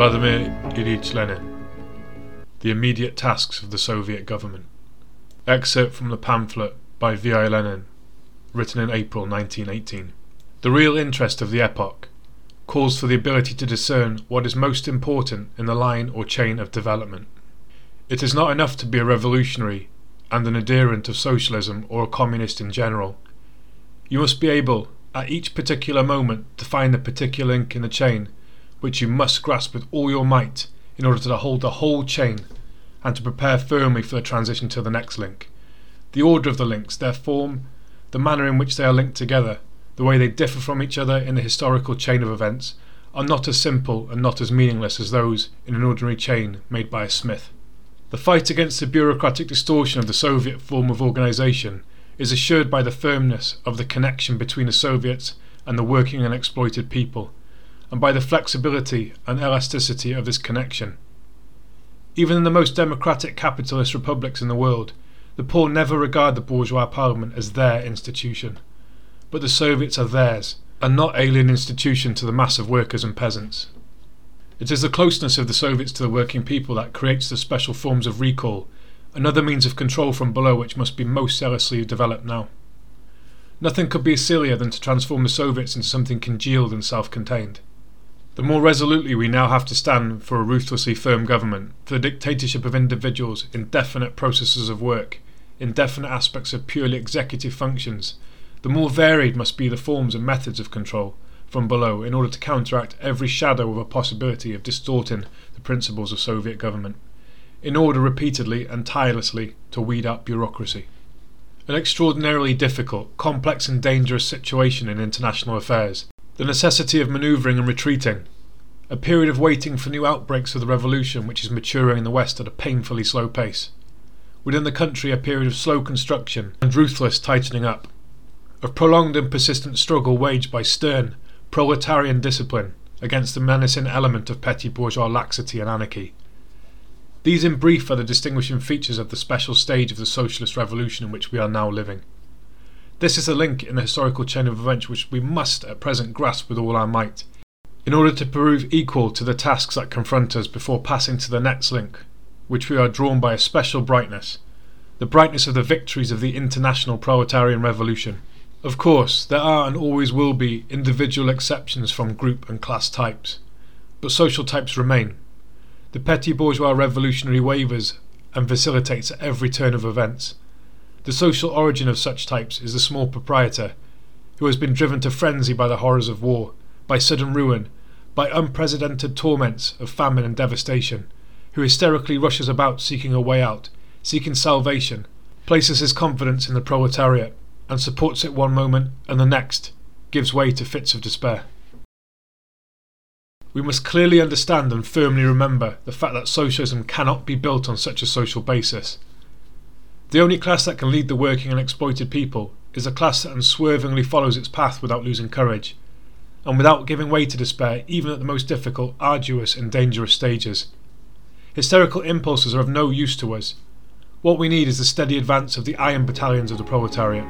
Vladimir Ilyich Lenin The Immediate Tasks of the Soviet Government. Excerpt from the pamphlet by V.I. Lenin, written in April 1918. The real interest of the epoch calls for the ability to discern what is most important in the line or chain of development. It is not enough to be a revolutionary and an adherent of socialism or a communist in general. You must be able, at each particular moment, to find the particular link in the chain which you must grasp with all your might in order to hold the whole chain and to prepare firmly for the transition to the next link. The order of the links, their form, the manner in which they are linked together, the way they differ from each other in the historical chain of events, are not as simple and not as meaningless as those in an ordinary chain made by a smith. The fight against the bureaucratic distortion of the Soviet form of organisation is assured by the firmness of the connection between the Soviets and the working and exploited people, and by the flexibility and elasticity of this connection. Even in the most democratic capitalist republics in the world, the poor never regard the bourgeois parliament as their institution but the Soviets are theirs, and not alien institution to the mass of workers and peasants. It is the closeness of the Soviets to the working people that creates the special forms of recall, another means of control from below which must be most zealously developed now. Nothing could be sillier than to transform the Soviets into something congealed and self contained. The more resolutely we now have to stand for a ruthlessly firm government, for the dictatorship of individuals, indefinite processes of work, indefinite aspects of purely executive functions, the more varied must be the forms and methods of control from below in order to counteract every shadow of a possibility of distorting the principles of Soviet government, in order repeatedly and tirelessly to weed out bureaucracy. An extraordinarily difficult, complex, and dangerous situation in international affairs, the necessity of manoeuvring and retreating, a period of waiting for new outbreaks of the revolution which is maturing in the West at a painfully slow pace. Within the country, a period of slow construction and ruthless tightening up of prolonged and persistent struggle waged by stern, proletarian discipline against the menacing element of petty bourgeois laxity and anarchy. These, in brief, are the distinguishing features of the special stage of the socialist revolution in which we are now living. This is a link in the historical chain of events which we must at present grasp with all our might, in order to prove equal to the tasks that confront us before passing to the next link, which we are drawn by a special brightness, the brightness of the victories of the international proletarian revolution. Of course, there are and always will be individual exceptions from group and class types, but social types remain. The petty bourgeois revolutionary wavers and vacillates at every turn of events. The social origin of such types is the small proprietor, who has been driven to frenzy by the horrors of war, by sudden ruin, by unprecedented torments of famine and devastation, who hysterically rushes about seeking a way out, seeking salvation, places his confidence in the proletariat, and supports it one moment and the next gives way to fits of despair. We must clearly understand and firmly remember the fact that socialism cannot be built on such a social basis. The only class that can lead the working and exploited people is a class that unswervingly follows its path without losing courage, and without giving way to despair even at the most difficult, arduous, and dangerous stages. Hysterical impulses are of no use to us, what we need is the steady advance of the iron battalions of the proletariat.